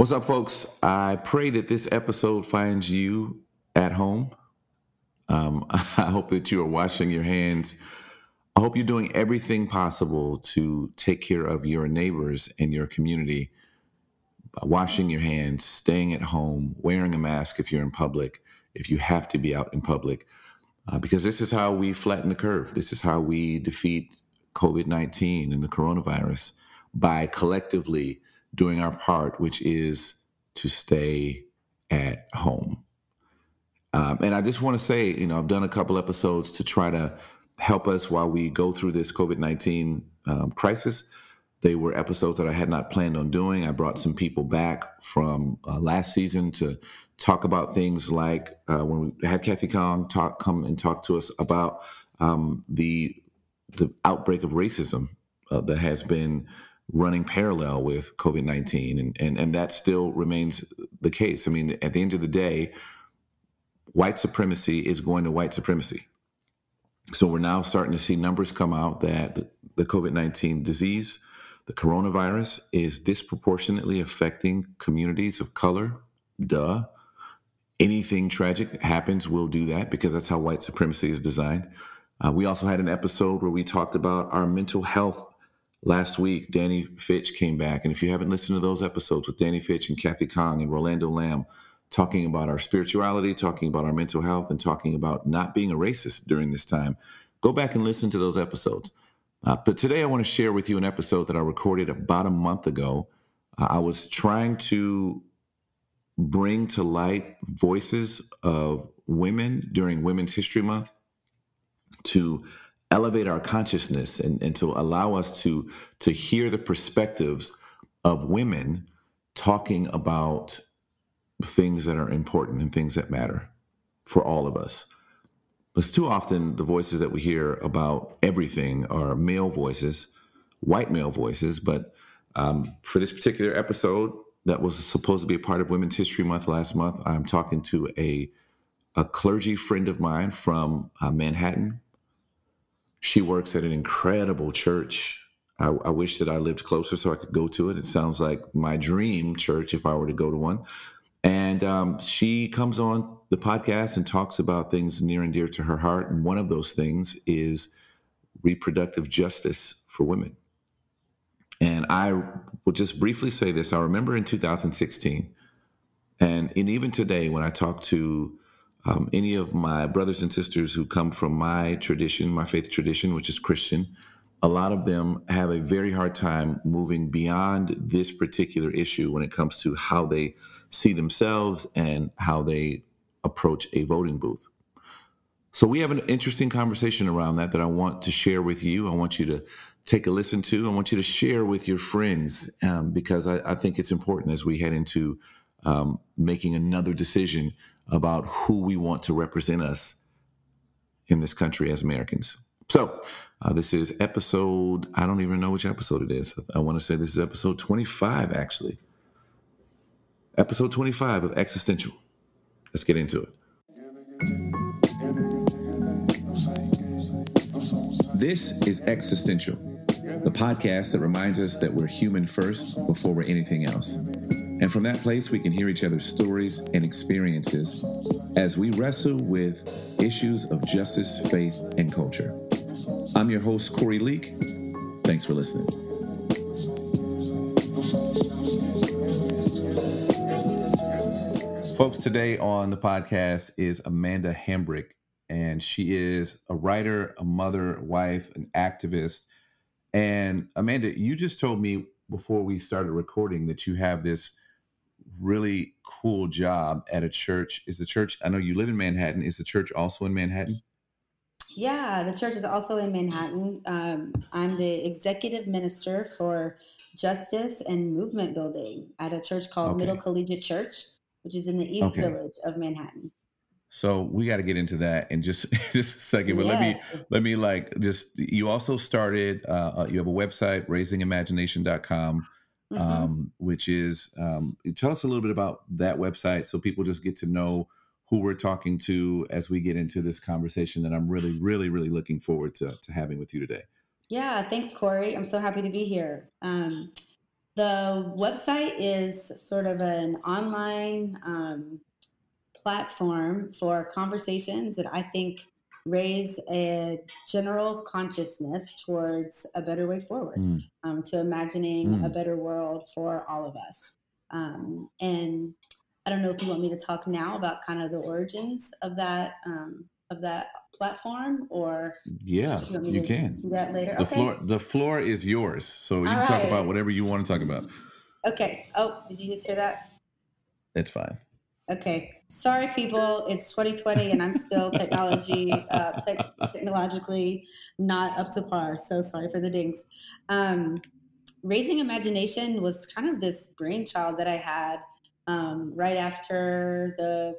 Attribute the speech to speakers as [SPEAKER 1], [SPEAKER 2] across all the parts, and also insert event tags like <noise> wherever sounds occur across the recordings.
[SPEAKER 1] What's up, folks? I pray that this episode finds you at home. Um, <laughs> I hope that you are washing your hands. I hope you're doing everything possible to take care of your neighbors and your community. By washing your hands, staying at home, wearing a mask if you're in public, if you have to be out in public, uh, because this is how we flatten the curve. This is how we defeat COVID 19 and the coronavirus by collectively doing our part, which is to stay at home. Um, and I just want to say, you know, I've done a couple episodes to try to help us while we go through this COVID 19 um, crisis. They were episodes that I had not planned on doing. I brought some people back from uh, last season to talk about things like uh, when we had Kathy Khang talk, come and talk to us about um, the the outbreak of racism uh, that has been running parallel with COVID 19. And, and, and that still remains the case. I mean, at the end of the day, white supremacy is going to white supremacy. So we're now starting to see numbers come out that the, the COVID 19 disease, the coronavirus, is disproportionately affecting communities of color. Duh. Anything tragic that happens will do that because that's how white supremacy is designed. Uh, we also had an episode where we talked about our mental health last week, Danny Fitch came back. And if you haven't listened to those episodes with Danny Fitch and Kathy Khang and Rolando Lamb, talking about our spirituality, talking about our mental health, and talking about not being a racist during this time, go back and listen to those episodes. Uh, but today I want to share with you an episode that I recorded about a month ago. Uh, I was trying to bring to light voices of women during Women's History Month to elevate our consciousness and, and to allow us to to hear the perspectives of women talking about things that are important and things that matter for all of us. Because too often the voices that we hear about everything are male voices, white male voices. But um, for this particular episode, that was supposed to be a part of Women's History Month last month, I'm talking to a a clergy friend of mine from uh, Manhattan she works at an incredible church. I, I, wish that I lived closer so I could go to it. It sounds like my dream church if I were to go to one. And um, she comes on the podcast and talks about things near and dear to her heart. And one of those things is reproductive justice for women. And I will just briefly say this. I remember in 2016, and, and even today, when I talk to um, any of my brothers and sisters who come from my tradition, my faith tradition, which is Christian, a lot of them have a very hard time moving beyond this particular issue when it comes to how they see themselves and how they approach a voting booth. So we have an interesting conversation around that that I want to share with you. I want you to take a listen to. I want you to share with your friends um, because I, I, think it's important as we head into um, making another decision about who we want to represent us in this country as Americans. So, uh, this is episode, I don't even know which episode it is. I want to say this is episode 25, actually. Episode 25 of Existential. Let's get into it. This is Existential, the podcast that reminds us that we're human first before we're anything else. And from that place, we can hear each other's stories and experiences as we wrestle with issues of justice, faith, and culture. I'm your host, Corey Leake. Thanks for listening. Folks, today on the podcast is Amanda Hambrick, and she is a writer, a mother, wife, an activist. And Amanda, you just told me before we started recording that you have this really cool job at a church. Is the church, I know you live in Manhattan, is the church also in Manhattan?
[SPEAKER 2] Yeah, the church is also in Manhattan. Um, I'm the executive minister for justice and movement building at a church called okay. Middle Collegiate Church, which is in the East okay. Village of Manhattan.
[SPEAKER 1] So we got to get into that in just <laughs> just a second. But yes. let me let me like just you also started. Uh, uh you have a website, raisingimagination.com mm-hmm. um, which is um, tell us a little bit about that website so people just get to know who we're talking to as we get into this conversation that I'm really, really, really looking forward to, to having with you today.
[SPEAKER 2] Yeah, thanks, Corey. I'm so happy to be here. Um, the website is sort of an online um, platform for conversations that I think raise a general consciousness towards a better way forward, mm. um, to imagining mm. a better world for all of us. Um, and I don't know if you want me to talk now about kind of the origins of that um, of that platform, or
[SPEAKER 1] yeah, you, you can
[SPEAKER 2] do that later.
[SPEAKER 1] The okay. floor the floor is yours, so you all can right. talk about whatever you want to talk about.
[SPEAKER 2] Okay. Oh, did you just hear that?
[SPEAKER 1] It's fine.
[SPEAKER 2] Okay. Sorry, people. It's 2020 and I'm still <laughs> technology, uh, te- technologically not up to par. So sorry for the dings. Um, Raising Imagination was kind of this brainchild that I had um, right after the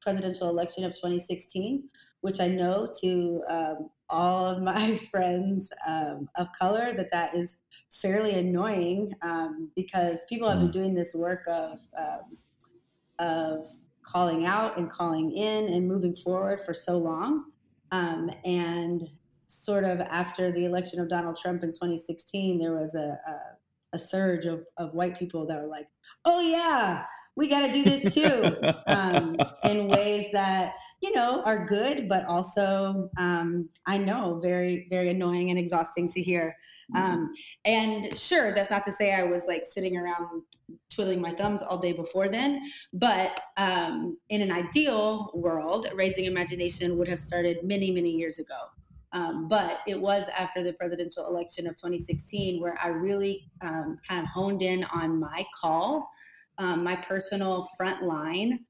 [SPEAKER 2] presidential election of 2016, which I know to um, all of my <laughs> friends um, of color that that is fairly annoying um, because people have been mm. doing this work of um, of calling out and calling in and moving forward for so long. Um, and sort of after the election of Donald Trump in 2016, there was a, a, a surge of, of white people that were like, oh, yeah, we got to do this too, <laughs> um, in ways that, you know, are good, but also, um, I know, very, very annoying and exhausting to hear. Mm-hmm. Um, and sure, that's not to say I was like sitting around twiddling my thumbs all day before then, but um, in an ideal world, Raising Imagination would have started many, many years ago. Um, but it was after the presidential election of 2016 where I really um, kind of honed in on my call, um, my personal front line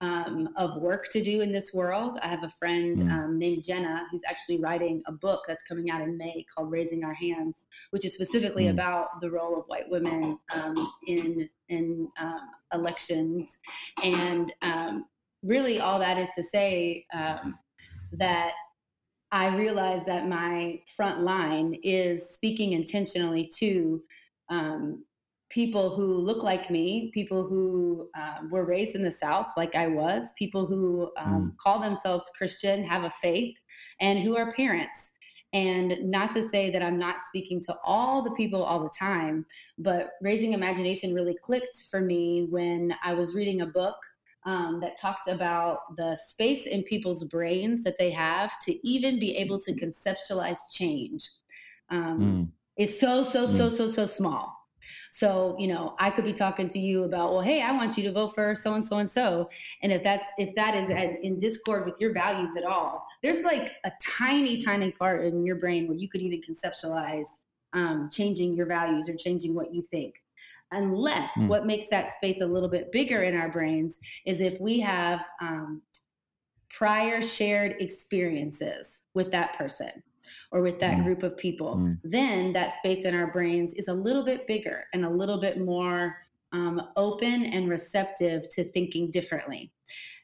[SPEAKER 2] um, of work to do in this world. I have a friend mm. um, named Jenna who's actually writing a book that's coming out in May called Raising Our Hands, which is specifically mm. about the role of white women um, in in um, elections. And um, really, all that is to say um, that I realize that my front line is speaking intentionally to um, people who look like me, people who um, were raised in the South, like I was, people who um, mm. call themselves Christian, have a faith, and who are parents. And not to say that I'm not speaking to all the people all the time, but raising imagination really clicked for me when I was reading a book um, that talked about the space in people's brains that they have to even be able to conceptualize change. Um, mm. It's so, so, mm. so, so, so small. So, you know, I could be talking to you about, well, hey, I want you to vote for so and so and so. And if that's if that is in discord with your values at all, there's like a tiny, tiny part in your brain where you could even conceptualize um, changing your values or changing what you think. Unless mm. what makes that space a little bit bigger in our brains is if we have um, prior shared experiences with that person or with that mm. group of people, mm. then that space in our brains is a little bit bigger and a little bit more um, open and receptive to thinking differently.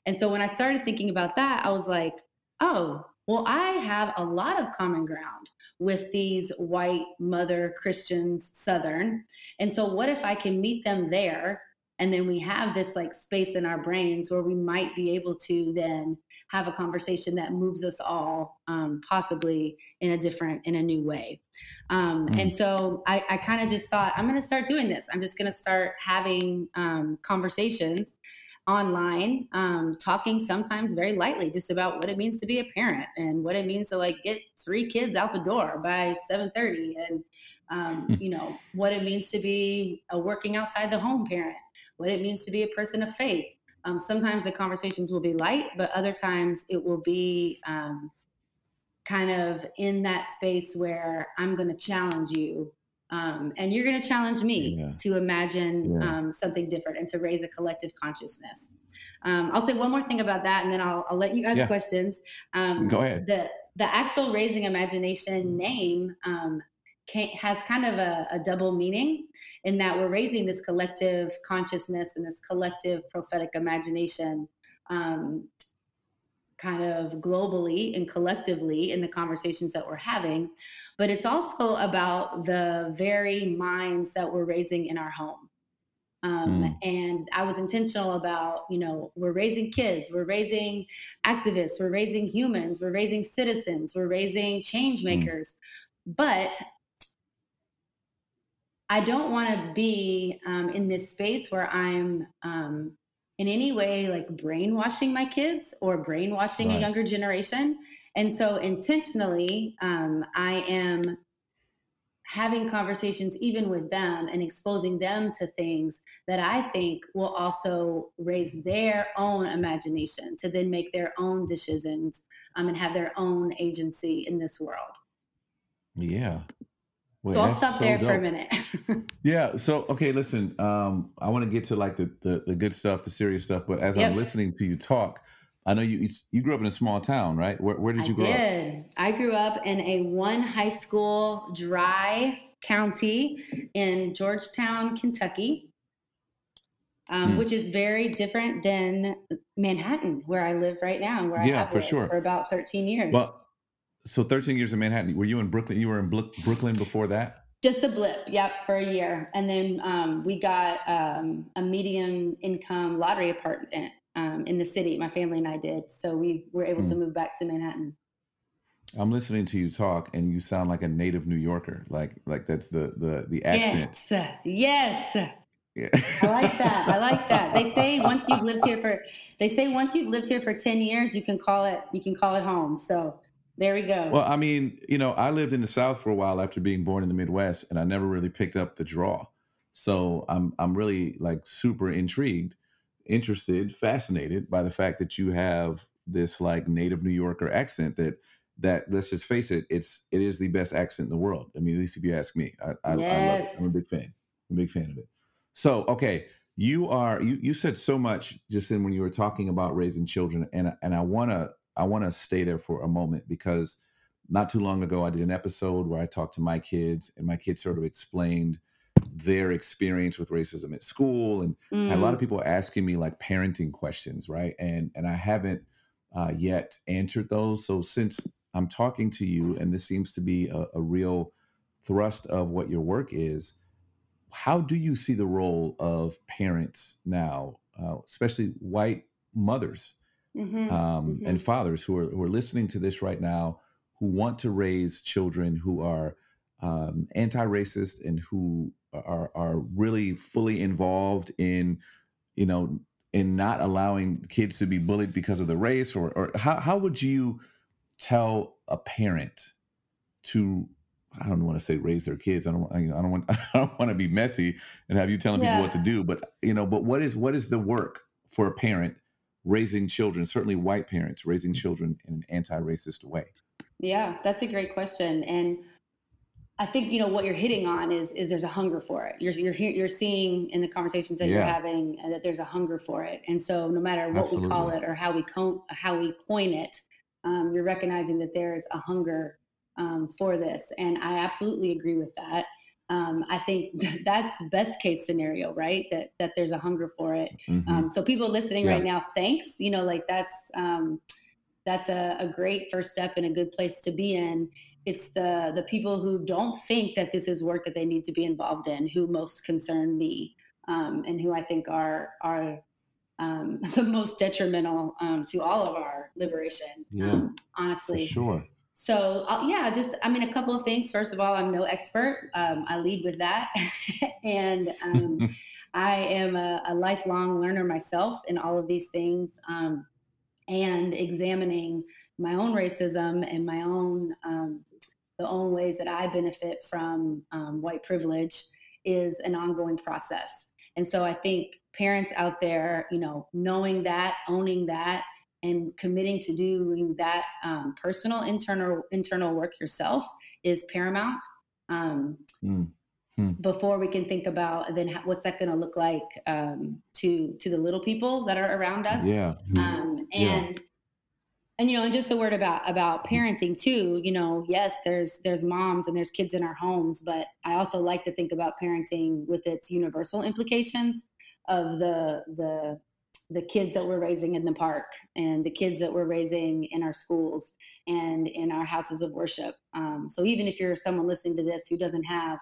[SPEAKER 2] And so when I started thinking about that, I was like, oh, well, I have a lot of common ground with these white mother Christians, Southern. And so, what if I can meet them there? And then we have this like space in our brains where we might be able to then have a conversation that moves us all um, possibly in a different in a new way um, mm. and so i, I kind of just thought i'm going to start doing this i'm just going to start having um, conversations online um, talking sometimes very lightly just about what it means to be a parent and what it means to like get three kids out the door by 7.30 and um, hmm. you know what it means to be a working outside the home parent what it means to be a person of faith um, sometimes the conversations will be light, but other times it will be um, kind of in that space where I'm going to challenge you. Um, and you're going to challenge me yeah. to imagine yeah. Um, something different and to raise a collective consciousness. Um, I'll say one more thing about that, and then I'll, I'll let you ask yeah. questions.
[SPEAKER 1] Um, Go ahead.
[SPEAKER 2] The the actual raising imagination name has kind of a, a, double meaning in that we're raising this collective consciousness and this collective prophetic imagination um, kind of globally and collectively in the conversations that we're having but it's also about the very minds that we're raising in our home um, mm. and i was intentional about you know we're raising kids we're raising activists we're raising humans we're raising citizens we're raising change mm. makers mm. but I don't want to be um, in this space where I'm um, in any way like brainwashing my kids or brainwashing right. a younger generation. And so intentionally, um, I am having conversations even with them and exposing them to things that I think will also raise their own imagination to then make their own decisions um, and have their own agency in this world.
[SPEAKER 1] Yeah.
[SPEAKER 2] So I'll stop so there dope. for a minute. <laughs>
[SPEAKER 1] yeah. So okay, listen. Um, I want to get to like the, the, the good stuff, the serious stuff. But as yep. I'm listening to you talk, I know you you grew up in a small town, right? Where, where did you I grow did.
[SPEAKER 2] up? I grew up in a one high school dry county in Georgetown, Kentucky, um, hmm. which is very different than Manhattan, where I live right now, where yeah, I have for sure for about 13 years.
[SPEAKER 1] Well, so 13 years in Manhattan. Were you in Brooklyn? You were in Brooklyn before that?
[SPEAKER 2] Just a blip, yep, for a year, and then um, we got um, a medium income lottery apartment um, in the city. My family and I did. So we were able mm. to move back to Manhattan.
[SPEAKER 1] I'm listening to you talk, and you sound like a native New Yorker. Like like that's the the the accent.
[SPEAKER 2] Yes, yes. Yeah. I like that. I like that. They say <laughs> once you've lived here for they say once you've lived here for 10 years, you can call it you can call it home. So there we go.
[SPEAKER 1] Well, I mean, you know, I lived in the South for a while after being born in the Midwest, and I never really picked up the draw. So I'm I'm really like super intrigued interested, fascinated by the fact that you have this like native New Yorker accent that that let's just face it, it's it is the best accent in the world. I mean, at least if you ask me, I, I, yes. I love it. I'm a big fan. I'm a big fan of it. So, okay, you are you you said so much just in when you were talking about raising children, and and I wanna I wanna stay there for a moment because not too long ago I did an episode where I talked to my kids, and my kids sort of explained their experience with racism at school and mm. a lot of mm. people asking me like parenting questions right and and i haven't uh, yet answered those so since i'm talking to you and this seems to be a, a real thrust of what your work is how do you see the role of parents now uh, especially white mothers mm-hmm. Um, mm-hmm. and fathers who are who are listening to this right now who want to raise children who are um, anti-racist and who are are really fully involved in you know in not allowing kids to be bullied because of the race or or how how would you tell a parent to I don't want to say raise their kids. I don't. I don't want. <laughs> I don't want to be messy and have you telling yeah. people what to do. But you know. But what is what is the work for a parent raising children? Certainly, white parents raising children in an anti-racist way.
[SPEAKER 2] Yeah, that's a great question. And I think you know what you're hitting on is is there's a hunger for it. You're you're you're seeing in the conversations that yeah. you're having uh, that there's a hunger for it, and so no matter what Absolutely. we call it or how we co- how we coin it, um, you're recognizing that there's a hunger um, for this, and I absolutely agree with that. Um, I think <laughs> that's best case scenario, right? That that there's a hunger for it. Mm-hmm. Um, so people listening yeah. right now, thanks. You know, like that's um, that's a, a great first step and a good place to be in it's the the people who don't think that this is work that they need to be involved in who most concern me um, and who I think are are um, <laughs> the most detrimental um, to all of our liberation. Yeah, um, honestly,
[SPEAKER 1] sure.
[SPEAKER 2] So uh, yeah, just I mean a couple of things. First of all, I'm no expert. Um, I lead with that, <laughs> and um, <laughs> I am a, a, lifelong learner myself in all of these things, and examining my own racism and my own um, the own ways that I benefit from um, white privilege is an ongoing process. And so I think parents out there, you know, knowing that, owning that, and committing to doing that um, personal internal internal work yourself is paramount. Um, mm. Hmm. Before we can think about then what's that going to look like um, to to the little people that are around us,
[SPEAKER 1] yeah,
[SPEAKER 2] um, and yeah and you know and just a word about about parenting too you know yes there's there's moms and there's kids in our homes but i also like to think about parenting with its universal implications of the the the kids that we're raising in the park and the kids that we're raising in our schools and in our houses of worship um, so even if you're someone listening to this who doesn't have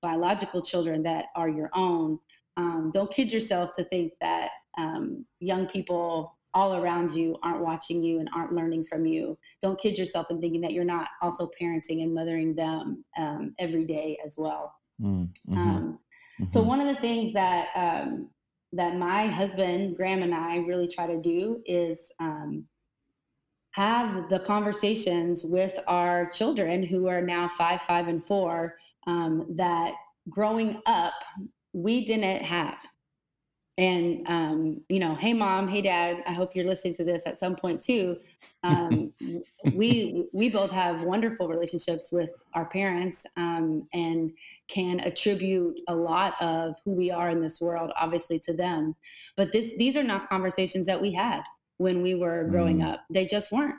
[SPEAKER 2] biological children that are your own um, don't kid yourself to think that um, young people all around you aren't watching you and aren't learning from you. Don't kid yourself in thinking that you're not also parenting and mothering them um, every day as well. Mm-hmm. Um, mm-hmm. So one of the things that um, that my husband Graham and I really try to do is um, have the conversations with our children who are now five, five, and four um, that growing up we didn't have. And um, you know, hey mom, hey dad, I hope you're listening to this at some point too. Um, we we both have wonderful relationships with our parents um, and can attribute a lot of who we are in this world, obviously, to them. But this these are not conversations that we had when we were growing mm. up. They just weren't.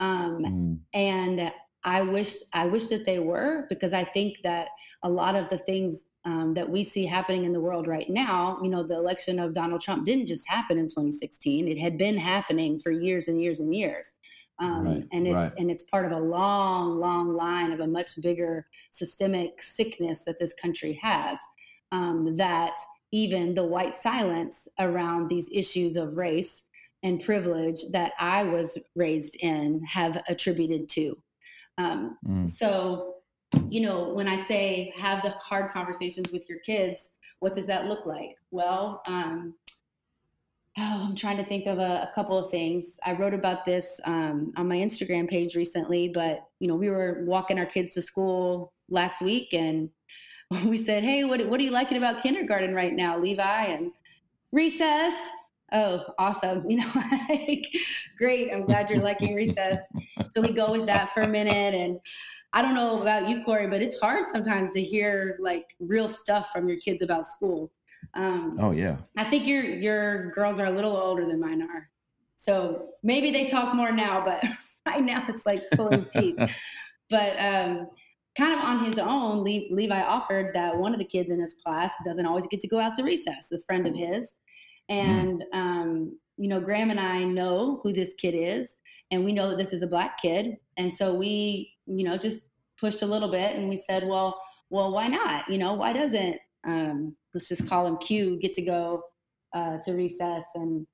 [SPEAKER 2] Um, mm. And I wish I wish that they were because I think that a lot of the things um, that we see happening in the world right now, you know, the election of Donald Trump didn't just happen in 2016. It had been happening for years and years and years. Um, right, and it's right. and it's part of a long, long line of a much bigger systemic sickness that this country has. Um, that even the white silence around these issues of race and privilege that I was raised in have attributed to. Um, mm. So, you know, when I say have the hard conversations with your kids, what does that look like? Well, um, oh, I'm trying to think of a, a, couple of things. I wrote about this um, on my Instagram page recently, but you know, we were walking our kids to school last week, and <laughs> we said, "Hey, what what are you liking about kindergarten right now, Levi?" And recess. Oh, awesome! <laughs> You know, like great. I'm glad you're liking recess. So we go with that for a minute, and I don't know about you, Corey, but it's hard sometimes to hear like real stuff from your kids about school.
[SPEAKER 1] Um, oh yeah.
[SPEAKER 2] I think your your girls are a little older than mine are, so maybe they talk more now. But <laughs> right now it's like pulling teeth. <laughs> But um, kind of on his own, Le- Levi offered that one of the kids in his class doesn't always get to go out to recess. A friend of his, mm. and mm. um, you know, Graham and I know who this kid is, and we know that this is a black kid, and so we, you know, just pushed a little bit, and we said, well, well, why not? You know, why doesn't um, let's just call him Q, get to go uh, to recess. And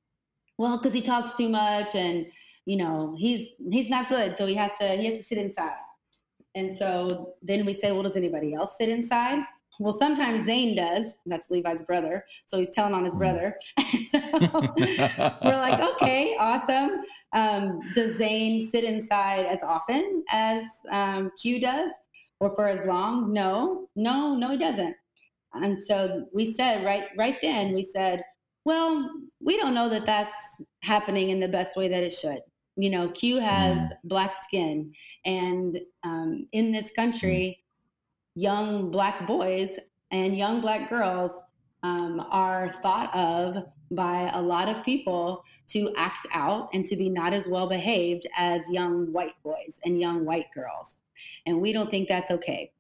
[SPEAKER 2] well, because he talks too much and you know he's he's not good, so he has to he has to sit inside. And so then we say, well, does anybody else sit inside? Well, sometimes Zane does. That's Levi's brother. So he's telling on his mm. brother. <laughs> so <laughs> we're like, okay, awesome. Um, does Zane sit inside as often as um, Q does or for as long? No, no, no, he doesn't. And so we said right right then we said, well, we don't know that that's happening in the best way that it should. You know, Q has mm. black skin, and um, in this country, mm. young black boys and young black girls um, are thought of by a lot of people to act out and to be not as well behaved as young white boys and young white girls. And we don't think that's okay.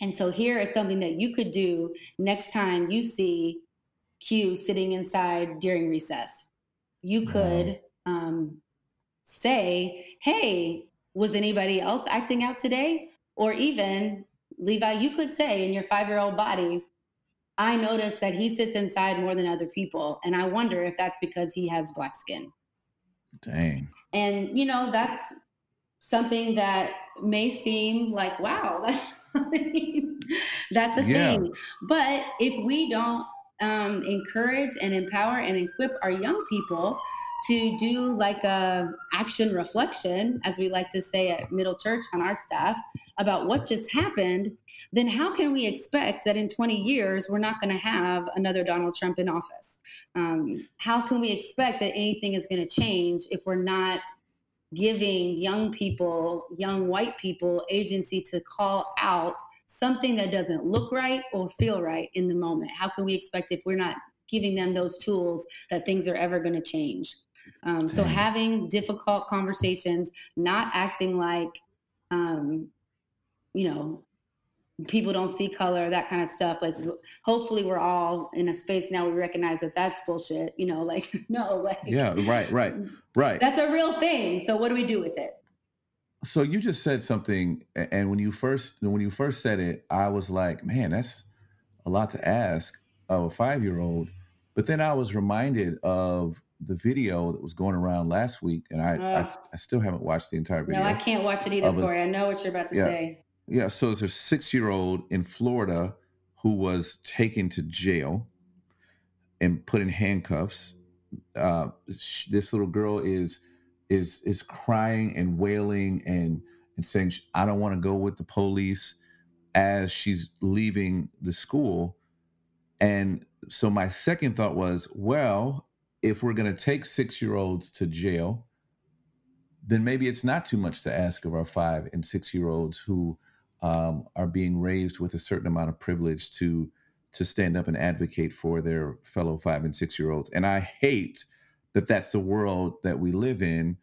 [SPEAKER 2] And so here is something that you could do next time you see Q sitting inside during recess. You could um, say, hey, was anybody else acting out today? Or even, Levi, you could say in your five year old body, I notice that he sits inside more than other people. And I wonder if that's because he has black skin.
[SPEAKER 1] Dang.
[SPEAKER 2] And, you know, that's something that may seem like, wow, <laughs> that's that's a yeah. thing. But if we don't um, encourage and empower and equip our young people to do like a action reflection, as we like to say at Middle Church on our staff, about what just happened, then how can we expect that in 20 years we're not going to have another Donald Trump in office? Um, how can we expect that anything is going to change if we're not giving young people, young white people, agency to call out something that doesn't look right or feel right in the moment? How can we expect if we're not giving them those tools that things are ever going to change? Um, so having difficult conversations, not acting like, um, you know, people don't see color, that kind of stuff. Like, hopefully, we're all in a space now we recognize that that's bullshit. You know, <laughs> like, no, like,
[SPEAKER 1] yeah, right, right, mm, right.
[SPEAKER 2] That's a real thing. So, what do we do with it?
[SPEAKER 1] So you just said something, and when you first when you first said it, I was like, man, that's a lot to ask of a five year old. But then I was reminded of the video that was going around last week, and I, I, I, still haven't watched the entire video.
[SPEAKER 2] No, I can't watch it either, Corey. I know what you're about to
[SPEAKER 1] yeah,
[SPEAKER 2] say.
[SPEAKER 1] Yeah, so it's a six year old in Florida who was taken to jail and put in handcuffs. Uh, this little girl is is is crying and wailing and and saying, "I don't want to go with the police." As she's leaving the school, and so my second thought was, well, if we're going to take six year olds to jail, then maybe it's not too much to ask of our five and six year olds who um, are being raised with a certain amount of privilege to to stand up and advocate for their fellow five and six year olds. And I hate that that's the world that we live in,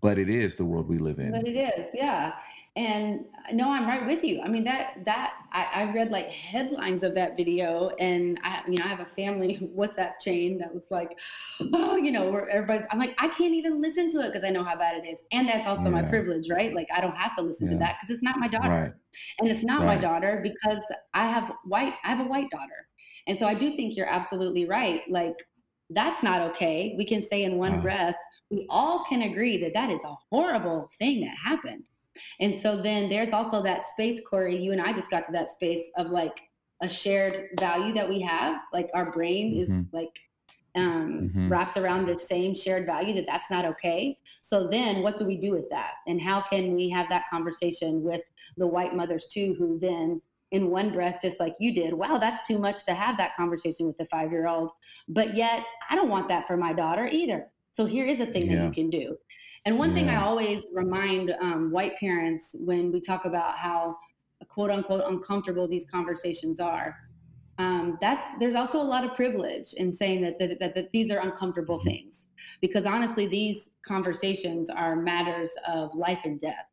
[SPEAKER 1] but it is the world we live in.
[SPEAKER 2] But it is, yeah. And no, I'm right with you. I mean that that I, I read like headlines of that video, and I you know I have a family <laughs> WhatsApp chain that was like, oh, you know, where everybody's. I'm like I can't even listen to it because I know how bad it is, and that's also yeah. my privilege, right? Like I don't have to listen yeah. to that because it's not my daughter, right. and it's not right. my daughter because I have white. I have a white daughter, and so I do think you're absolutely right. Like that's not okay. We can say in one breath, we all can agree that that is a horrible thing that happened. And so then there's also that space, Corey. You and I just got to that space of like a shared value that we have. Like our brain mm-hmm. is like um, mm-hmm. wrapped around the same shared value that that's not okay. So then what do we do with that? And how can we have that conversation with the white mothers too, who then in one breath, just like you did, wow, that's too much to have that conversation with the five year old. But yet, I don't want that for my daughter either. So here is a thing yeah. that you can do. And one yeah. thing I always remind um, white parents when we talk about how quote unquote uncomfortable these conversations are, um, that's there's also a lot of privilege in saying that, that, that, that these are uncomfortable mm-hmm. things because honestly these conversations are matters of life and death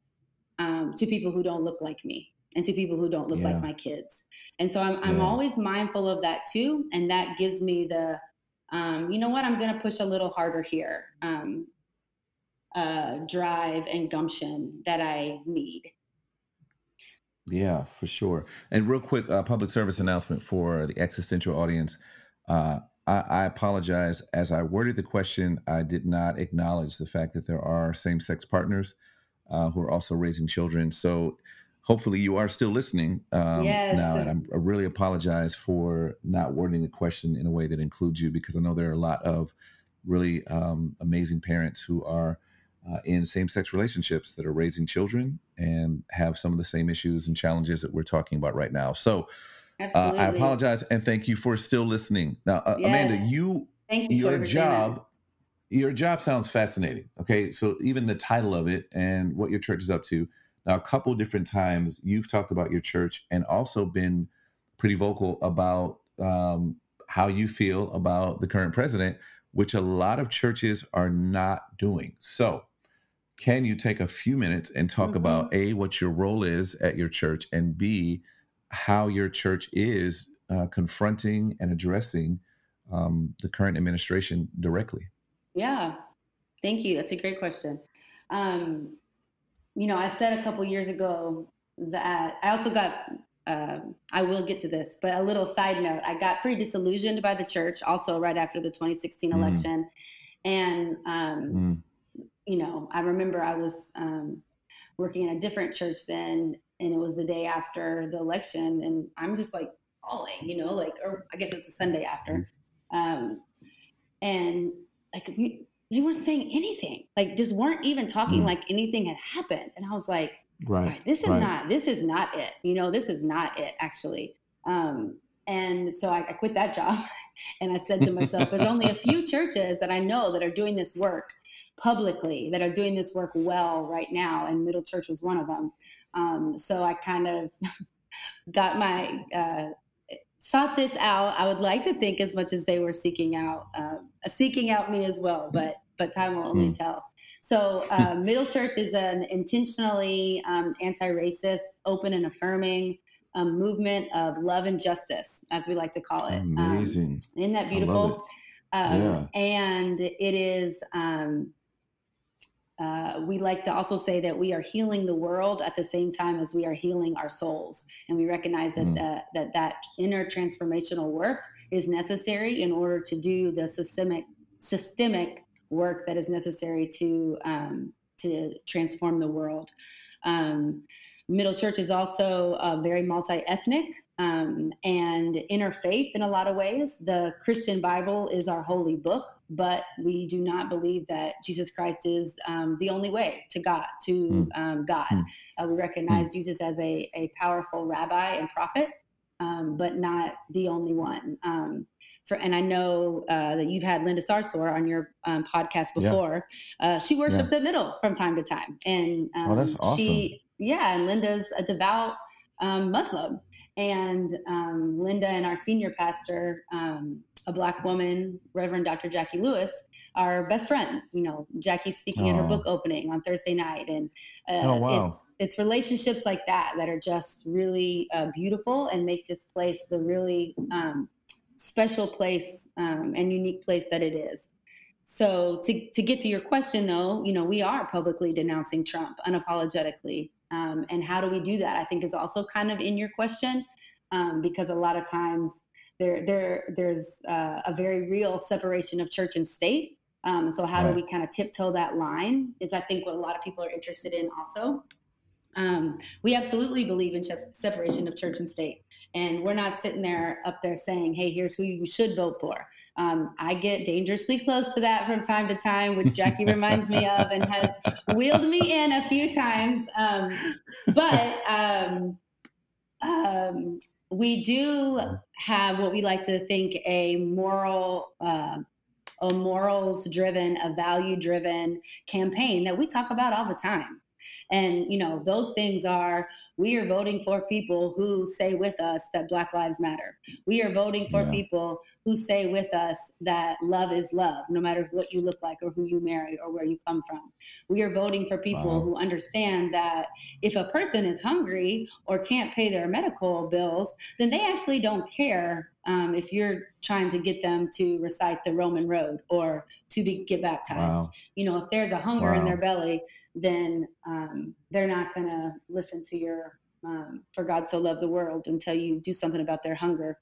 [SPEAKER 2] um, to people who don't look like me and to people who don't look yeah. like my kids and so i'm, I'm yeah. always mindful of that too and that gives me the um, you know what i'm going to push a little harder here um, uh, drive and gumption that I need.
[SPEAKER 1] Yeah, for sure. And real quick, uh, public service announcement for the existential audience. Uh, I, I, apologize. As I worded the question, I did not acknowledge the fact that there are same sex partners uh, who are also raising children. So hopefully you are still listening um, yes. now. And I'm, i really apologize for not wording the question in a way that includes you because I know there are a lot of really um, amazing parents who are uh, in same sex relationships that are raising children and have some of the same issues and challenges that we're talking about right now. So uh, I apologize and thank you for still listening. Now, uh, yes. Amanda, you, you your job, your job sounds fascinating. Okay. So even the title of it and what your church is up to. Now, a couple different times you've talked about your church and also been pretty vocal about um, how you feel about the current president, which a lot of churches are not doing. So, can you take a few minutes and talk mm-hmm. about a what your role is at your church and b how your church is uh, confronting and addressing um, the current administration directly?
[SPEAKER 2] Yeah. Thank you. That's a great question. Um, you know i said a couple years ago that i also got uh, I will get to this, but a little side note: I got pretty disillusioned by the church also right after the 2016 mm. election, and um, mm you know, I remember I was um, working in a different church then, and it was the day after the election, and I'm just like falling, you know, like, or I guess it's the Sunday after, um, and like we, they weren't saying anything, like just weren't even talking mm. like anything had happened, and I was like, right, right this is right. not, this is not it, you know, this is not it actually. Um, and so I, I quit that <laughs> job, and I said to myself, "There's only a few <laughs> churches that I know that are doing this work." Publicly that are doing this work well right now, and Middle Church was one of them. Um, so I kind of <laughs> got my uh, sought this out. I would like to think as much as they were seeking out uh, seeking out me as well, but but time will only mm. tell. So uh, <laughs> Middle Church is an intentionally um, anti-racist, open and affirming um, movement of love and justice, as we like to call it.
[SPEAKER 1] Um, Amazing!
[SPEAKER 2] isn't that beautiful? Um, yeah. And it is um, uh, we like to also say that we are healing the world at the same time as we are healing our souls, and we recognize that mm. the, that that inner transformational work is necessary in order to do the systemic systemic work that is necessary to um, to transform the world. Um, Middle Church is also uh, very multi ethnic. Um, and interfaith in a lot of ways. The Christian Bible is our holy book, but we do not believe that Jesus Christ is um, the only way to God. To mm. God, mm. uh, we recognize mm. Jesus as a, a powerful rabbi and prophet, um, but not the only one. Um, for, and I know uh, that you've had Linda Sarsour on your um, podcast before. Yeah. Uh, she worships yeah. at Middle from time to time, and
[SPEAKER 1] oh, that's um, awesome.
[SPEAKER 2] She, yeah, and Linda's a devout um, Muslim, and um, Linda and our senior pastor, um, a black woman, Reverend Dr. Jacqui Lewis, are best friends. You know, Jacqui's speaking oh. at her book opening on Thursday night, and uh,
[SPEAKER 1] oh wow.
[SPEAKER 2] It's, it's relationships like that that are just really uh, beautiful and make this place the really um, special place um, and unique place that it is. So to, to get to your question though, you know, we are publicly denouncing Trump unapologetically. Um, and how do we do that? I think is also kind of in your question um, because a lot of times there, there, there's uh, a very real separation of church and state. Um, so how right. do we kind of tiptoe that line? Is I think what a lot of people are interested in also. Um, we absolutely believe in separation of church and state. And we're not sitting there up there saying, hey, here's who you should vote for. Um, I get dangerously close to that from time to time, which Jacqui <laughs> reminds me of and has wheeled me in a few times. Um, but um, um we do have what we like to think a moral, uh, a morals driven, a value driven campaign that we talk about all the time. And, you know, those things are we are voting for people who say with us that Black Lives Matter. We are voting for yeah. people who say with us that love is love, no matter what you look like or who you marry or where you come from. We are voting for people wow. who understand that if a person is hungry or can't pay their medical bills, then they actually don't care um, if you're trying to get them to recite the Roman Road or to be, get baptized. Wow. You know, if there's a hunger wow. in their belly, then um, they're not going to listen to your um, "For God so loved the world" until you do something about their hunger.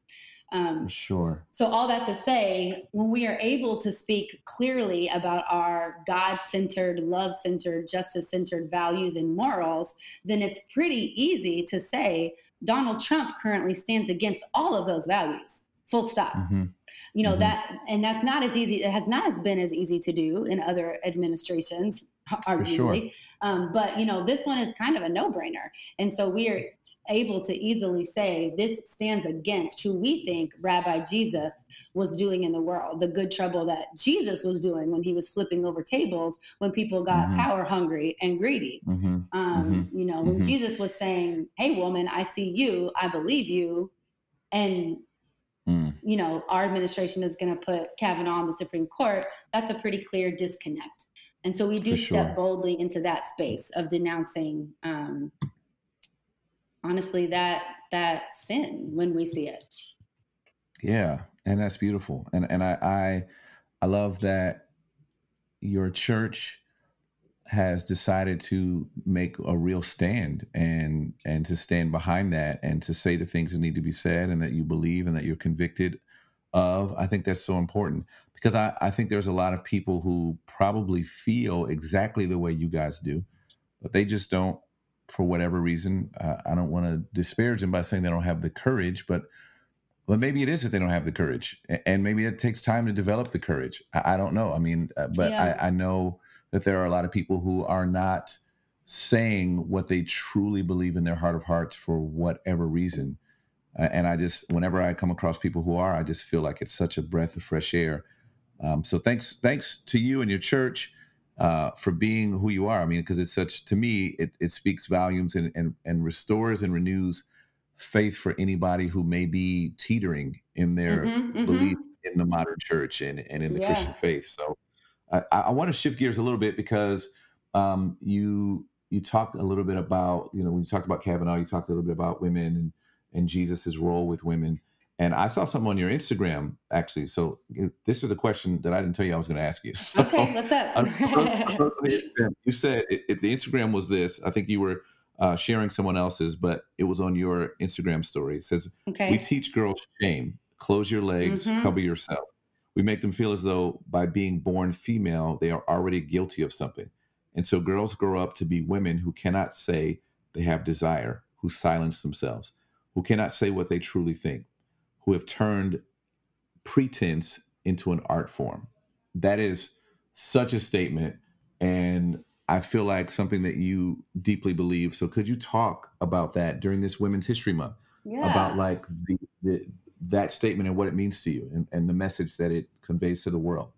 [SPEAKER 1] Um, sure.
[SPEAKER 2] So, all that to say, when we are able to speak clearly about our God centered, love centered, justice centered values and morals, then it's pretty easy to say Donald Trump currently stands against all of those values, full stop. Mm-hmm. You know, mm-hmm. that, and that's not as easy, it has not been as easy to do in other administrations, arguably. Sure. Um, but, you know, this one is kind of a no brainer. And so we are able to easily say this stands against who we think Rabbi Jesus was doing in the world, the good trouble that Jesus was doing when he was flipping over tables when people got mm-hmm. power hungry and greedy. Mm-hmm. Um, mm-hmm. You know, when mm-hmm. Jesus was saying, Hey, woman, I see you, I believe you. And mm. you know, our administration is going to put Kavanaugh on the Supreme Court. That's a pretty clear disconnect. And so we do step boldly into that space of denouncing um, honestly that that sin when we see it.
[SPEAKER 1] Yeah and that's beautiful. And and i i, I love that your church has decided to make a real stand and and to stand behind that and to say the things that need to be said and that you believe and that you're convicted of. I think that's so important because i, I think there's a lot of people who probably feel exactly the way you guys do but they just don't for whatever reason. Uh, I don't want to disparage them by saying they don't have the courage, but but maybe it is that they don't have the courage, and maybe it takes time to develop the courage. I, I don't know. I mean, uh, but yeah. I, I know that there are a lot of people who are not saying what they truly believe in their heart of hearts for whatever reason. Uh, and I just, whenever I come across people who are, I just feel like it's such a breath of fresh air. Um, so thanks, thanks to you and your church uh, for being who you are. I mean, because it's such to me, it, it speaks volumes and, and and restores and renews faith for anybody who may be teetering in their mm-hmm, mm-hmm. belief in the modern church and, and in the yeah. Christian faith. So I, I want to shift gears a little bit because um, you you talked a little bit about you know when you talked about Kavanaugh, you talked a little bit about women and and Jesus's role with women. And I saw something on your Instagram actually. So this is a question that I didn't tell you I was going to ask you. <laughs> So,
[SPEAKER 2] okay, what's up? <laughs>
[SPEAKER 1] you said it, it, the Instagram was this. I think you were uh, sharing someone else's, but it was on your Instagram story. It says, okay. "We teach girls shame. Close your legs, mm-hmm. cover yourself. We make them feel as though by being born female, they are already guilty of something. And so girls grow up to be women who cannot say they have desire, who silence themselves." who cannot say what they truly think, who have turned pretense into an art form. That is such a statement. And I feel like something that you deeply believe. So could you talk about that during this Women's History Month? Yeah. About like the, the that statement and what it means to you and, and the message that it conveys to the world.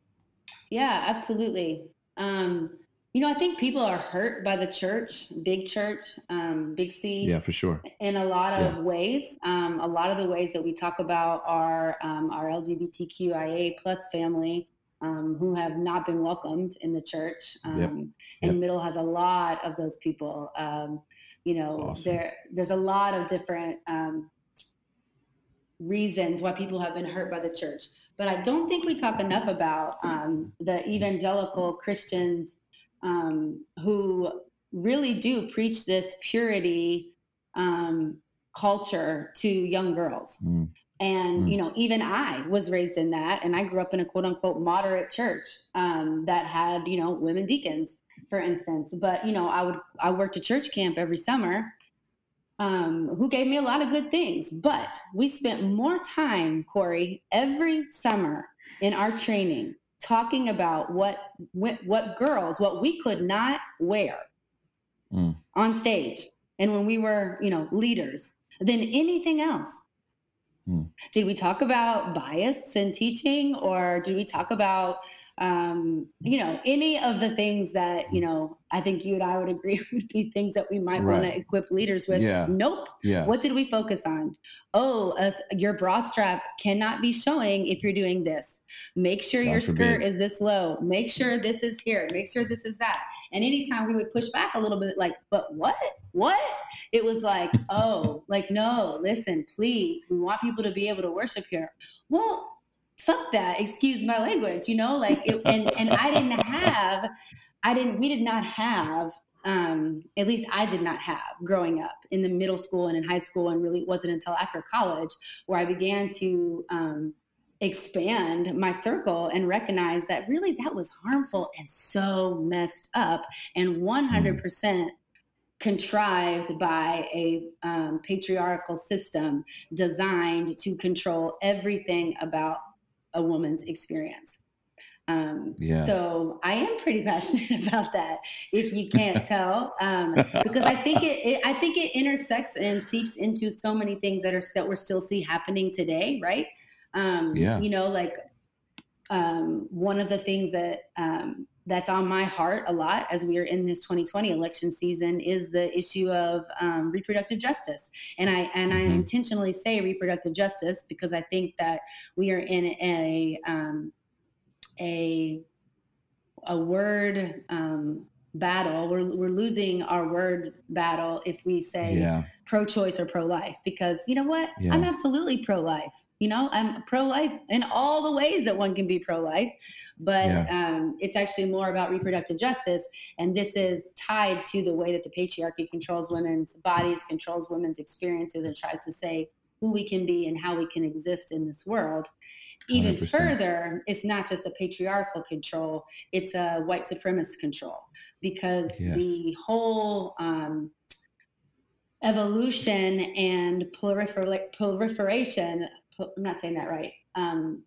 [SPEAKER 2] Yeah, absolutely. Um, you know, I think people are hurt by the church, big church, um, big C.
[SPEAKER 1] Yeah, for sure.
[SPEAKER 2] In a lot of yeah. ways. Um, a lot of the ways that we talk about our um, our LGBTQIA plus family um, who have not been welcomed in the church. Um, yep. And yep. Middle has a lot of those people. Um, you know, awesome. there there's a lot of different um, reasons why people have been hurt by the church. But I don't think we talk enough about um, the evangelical Christians um, who really do preach this purity culture to young girls. Mm. And, mm. you know, even I was raised in that. And I grew up in a quote unquote moderate church um, that had, you know, women deacons, for instance. But, you know, I would, I worked a church camp every summer um, who gave me a lot of good things. But we spent more time, Corey, every summer in our training talking about what, what, girls, what we could not wear mm. on stage. And when we were, you know, leaders than anything else. Hmm. Did we talk about bias in teaching or did we talk about um, you know, any of the things that, you know, I think you and I would agree <laughs> would be things that we might right. want to equip leaders with.
[SPEAKER 1] Yeah.
[SPEAKER 2] Nope.
[SPEAKER 1] Yeah.
[SPEAKER 2] What did we focus on? Oh, uh, your bra strap cannot be showing if you're doing this. Make sure God your skirt is this low. Make sure this is here. Make sure this is that. And anytime we would push back a little bit, like, but what? What? It was like, <laughs> oh, like, no, listen, please. We want people to be able to worship here. Well, fuck that excuse my language you know like it, and and i didn't have i didn't we did not have um, at least I did not have growing up in the middle school and in high school, and really it wasn't until after college where I began to um, expand my circle and recognize that really that was harmful and so messed up and 100% mm. contrived by a um, patriarchal system designed to control everything about a woman's experience. Um, yeah. So I am pretty <laughs> passionate about that. If you can't <laughs> tell, um, because I think it, it, I think it intersects and seeps into so many things that are that we're still see happening today, right? Um, yeah. You know, like um, one of the things that um, that's on my heart a lot as we are in this 2020 election season is the issue of um, reproductive justice and i and mm-hmm. i intentionally say reproductive justice because i think that we are in a um, a a word um, battle we're, we're losing our word battle if we say yeah. pro-choice or pro-life because you know what yeah. i'm absolutely pro-life you know i'm pro-life in all the ways that one can be pro-life but yeah. um, it's actually more about reproductive justice and this is tied to the way that the patriarchy controls women's bodies controls women's experiences and tries to say who we can be and how we can exist in this world even 100%. further it's not just a patriarchal control it's a white supremacist control because yes. the whole um, evolution and prolifer- proliferation I'm not saying that right, um,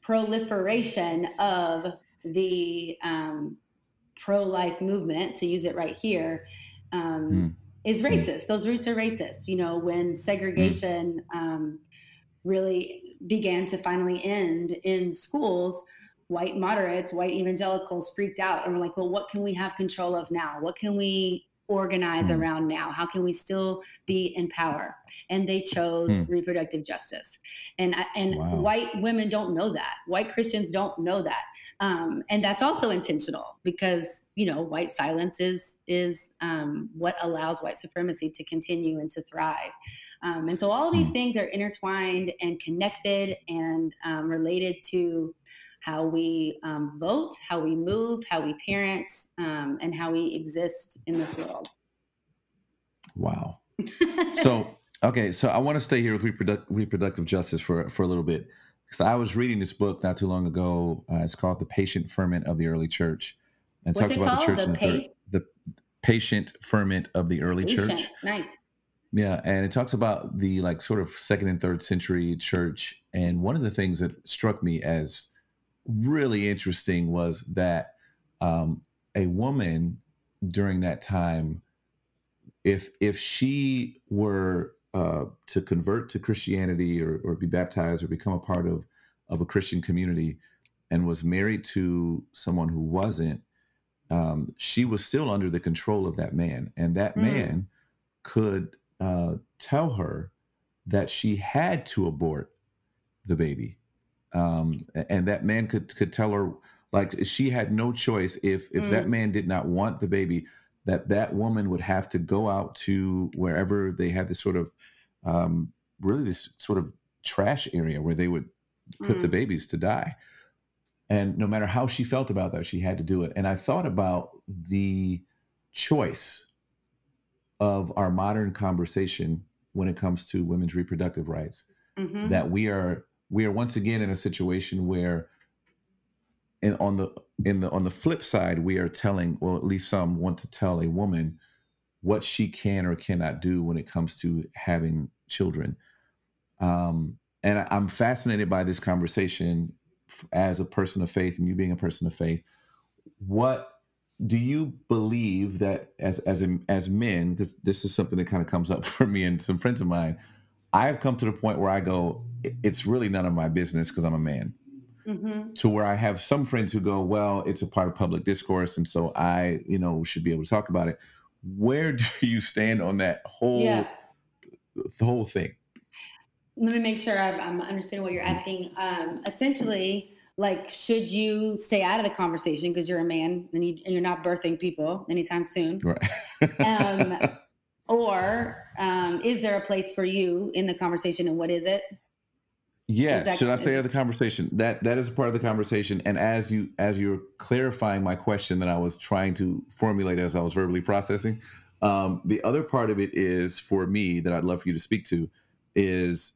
[SPEAKER 2] proliferation of the um, pro life movement, to use it right here, um, mm. is racist. Those roots are racist. You know, when segregation mm. really began to finally end in schools, white moderates, white evangelicals freaked out and were like, well, what can we have control of now? What can we organize mm. around now? How can we still be in power? And they chose mm. reproductive justice. And and wow. white women don't know that. White Christians don't know that. Um, and that's also intentional because you know white silence is is um, what allows white supremacy to continue and to thrive. Um, and so all these mm. things are intertwined and connected and um, related to how we um, vote, how we move, how we parent, um, and how we exist in this world.
[SPEAKER 1] Wow. <laughs> so, okay, so I want to stay here with reproduct- reproductive justice for, for a little bit. Because I was reading this book not too long ago. Uh, it's called The Patient Ferment of the Early Church.
[SPEAKER 2] And What's talks about
[SPEAKER 1] called?
[SPEAKER 2] the church the,
[SPEAKER 1] the, the, patient ferment of the early patient. church.
[SPEAKER 2] Nice.
[SPEAKER 1] Yeah, and it talks about the like sort of second and third century church. And one of the things that struck me as really interesting was that um, a woman during that time, if if she were uh, to convert to Christianity or, or be baptized or become a part of of a Christian community, and was married to someone who wasn't, um, she was still under the control of that man, and that
[SPEAKER 2] Mm.
[SPEAKER 1] man could uh, tell her that she had to abort the baby, um, and that man could could tell her like she had no choice if if that
[SPEAKER 2] Mm.
[SPEAKER 1] man did not want the baby, that that woman would have to go out to wherever they had this sort of um, really this sort of trash area where they would put the
[SPEAKER 2] Mm.
[SPEAKER 1] babies to die. And no matter how she felt about that, she had to do it. And I thought about the choice of our modern conversation when it comes to women's reproductive rights
[SPEAKER 2] Mhm.
[SPEAKER 1] that we are we are once again in a situation where on the in the on the flip side we are telling well at least some want to tell a woman what she can or cannot do when it comes to having children. Um and I- i'm fascinated by this conversation as a person of faith and you being a person of faith. What do you believe that as as as men because this is something that kind of comes up <laughs> for me and some friends of mine i have come to the point where i go "I- it's really none of my business because i'm a man
[SPEAKER 2] Mhm.
[SPEAKER 1] to where i have some friends who go well it's a part of public discourse and so i you know should be able to talk about it where <laughs> do you stand on that whole
[SPEAKER 2] Yeah.
[SPEAKER 1] the whole thing
[SPEAKER 2] Let me make sure I'm, I'm understanding what you're asking. Um, essentially, like, should you stay out of the conversation because you're a man and, you, and you're not birthing people anytime soon?
[SPEAKER 1] right
[SPEAKER 2] Um, <laughs> or um, is there a place for you in the conversation and what is it?
[SPEAKER 1] Yeah,
[SPEAKER 2] that-
[SPEAKER 1] should I say the conversation? That that is a part of the conversation. And as you as you're clarifying my question that I was trying to formulate as I was verbally processing, um, the other part of it is for me that I'd love for you to speak to is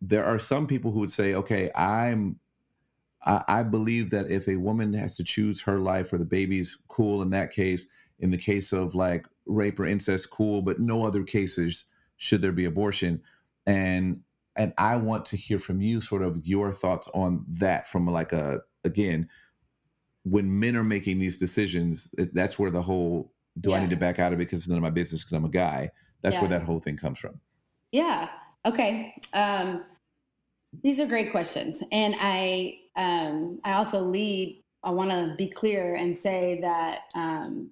[SPEAKER 1] there are some people who would say, okay, I'm I, I believe that if a woman has to choose her life or the baby's cool in that case, in the case of like rape or incest, cool, but no other cases should there be abortion. And and I want to hear from you sort of your thoughts on that from like a again, when men are making these decisions, that's where the whole do I need to back out of it because it's none of my business because I'm a guy. That's where that whole thing comes from.
[SPEAKER 2] Yeah. Okay. Um, these are great questions, and I um, I also lead. I want to be clear and say that um,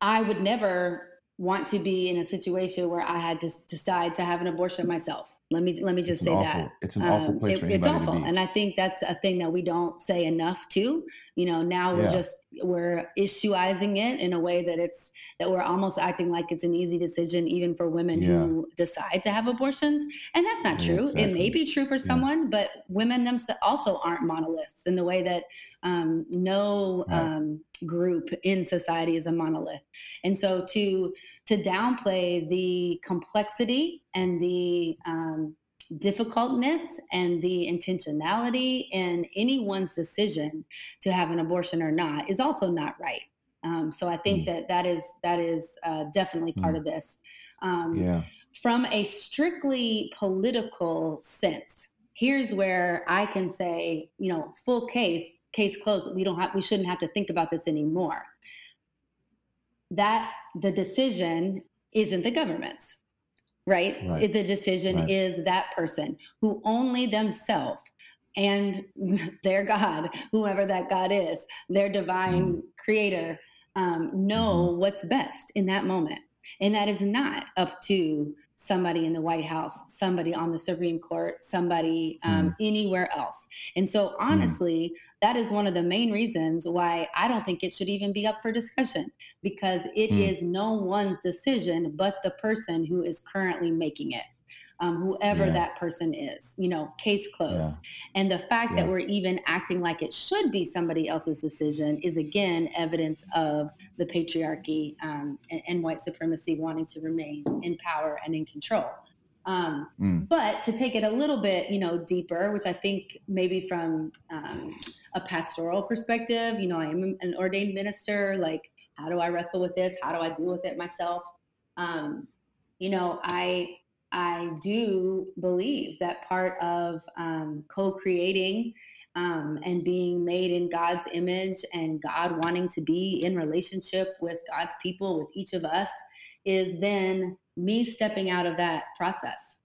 [SPEAKER 2] I would never want to be in a situation where I had to decide to have an abortion myself. Let me let me just say
[SPEAKER 1] awful,
[SPEAKER 2] that.
[SPEAKER 1] it's an awful
[SPEAKER 2] Um,
[SPEAKER 1] place
[SPEAKER 2] it-
[SPEAKER 1] for
[SPEAKER 2] it's awful,
[SPEAKER 1] to be.
[SPEAKER 2] and I think that's a thing that we don't say enough too. You know, now we're
[SPEAKER 1] Yeah.
[SPEAKER 2] just we're issuizing it in a way that it's that we're almost acting like it's an easy decision, even for women
[SPEAKER 1] Yeah.
[SPEAKER 2] who decide to have abortions, and that's not
[SPEAKER 1] Yeah,
[SPEAKER 2] true. It may be true for someone, but women themselves also aren't monoliths in the way that um, no um, group in society is a monolith, and so to to downplay the complexity and the um, difficultness and the intentionality in anyone's decision to have an abortion or not is also not right. Um, so I think
[SPEAKER 1] Mm.
[SPEAKER 2] that that is that is uh, definitely part
[SPEAKER 1] Mm.
[SPEAKER 2] of this. Um,
[SPEAKER 1] Yeah.
[SPEAKER 2] From a strictly political sense, here's where I can say, you know, full case, case closed. We don't have, we shouldn't have to think about this anymore. That the decision isn't the government's, right?
[SPEAKER 1] Right.
[SPEAKER 2] The decision
[SPEAKER 1] Right.
[SPEAKER 2] is that person who only themselves and <laughs> their God, whoever that God is, their divine creator, um, know what's best in that moment. And that is not up to somebody in the White House, somebody on the Supreme Court, somebody um, anywhere else. And so, honestly, that is one of the main reasons why I don't think it should even be up for discussion because it
[SPEAKER 1] Mm.
[SPEAKER 2] is no one's decision but the person who is currently making it. Um, whoever
[SPEAKER 1] Yeah.
[SPEAKER 2] that person is, you know, case closed.
[SPEAKER 1] Yeah.
[SPEAKER 2] And the fact
[SPEAKER 1] Yeah.
[SPEAKER 2] that we're even acting like it should be somebody else's decision is again evidence of the patriarchy um, and, and white supremacy wanting to remain in power and in control. Um,
[SPEAKER 1] Mm.
[SPEAKER 2] but to take it a little bit, you know, deeper, which I think maybe from um, a pastoral perspective, you know, I am an ordained minister. Like, how do I wrestle with this? How do I deal with it myself? Um, you know, I I do believe that part of um, co-creating um, and being made in God's image and God wanting to be in relationship with God's people, with each of us, is then me stepping out of that process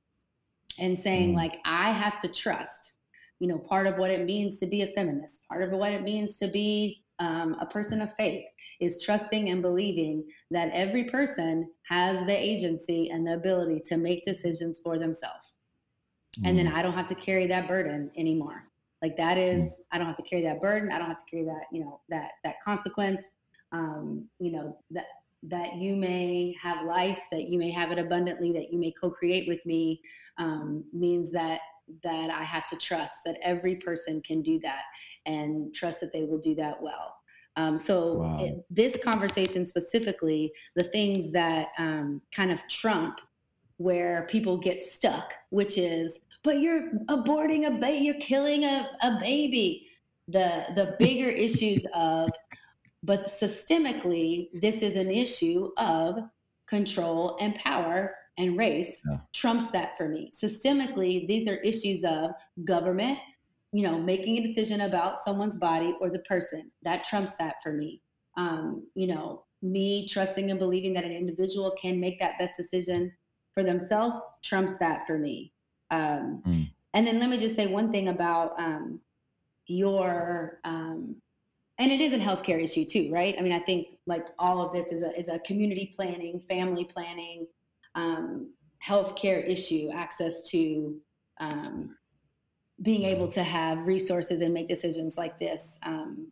[SPEAKER 2] and saying, mm. like, I have to trust, you know, part of what it means to be a feminist, part of what it means to be um, a person of faith is trusting and believing that every person has the agency and the ability to make decisions for themselves. Mm. And then mm. I don't have to carry that burden anymore. Like that is, mm. I don't have to carry that burden. I don't have to carry that, you know, that that consequence. Um, you know, that that you may have life, that you may have it abundantly, that you may co-create with me, um, means that that I have to trust that every person can do that and trust that they will do that well. Um, so wow. it, this conversation specifically, the things that um, kind of trump where people get stuck, which is, but you're aborting a baby, you're killing a, a baby. The the bigger issues of, but systemically, this is an issue of control and power and race yeah. trumps that for me. Systemically, these are issues of government, you know, making a decision about someone's body or the person. That trumps that for me. Um, you know, me trusting and believing that an individual can make that best decision for themselves trumps that for me. Um, mm. And then let me just say one thing about um, your, um, and it is a healthcare issue too, right? I mean, I think like all of this is a is a community planning, family planning, um, healthcare issue, access to um, being able to have resources and make decisions like this um,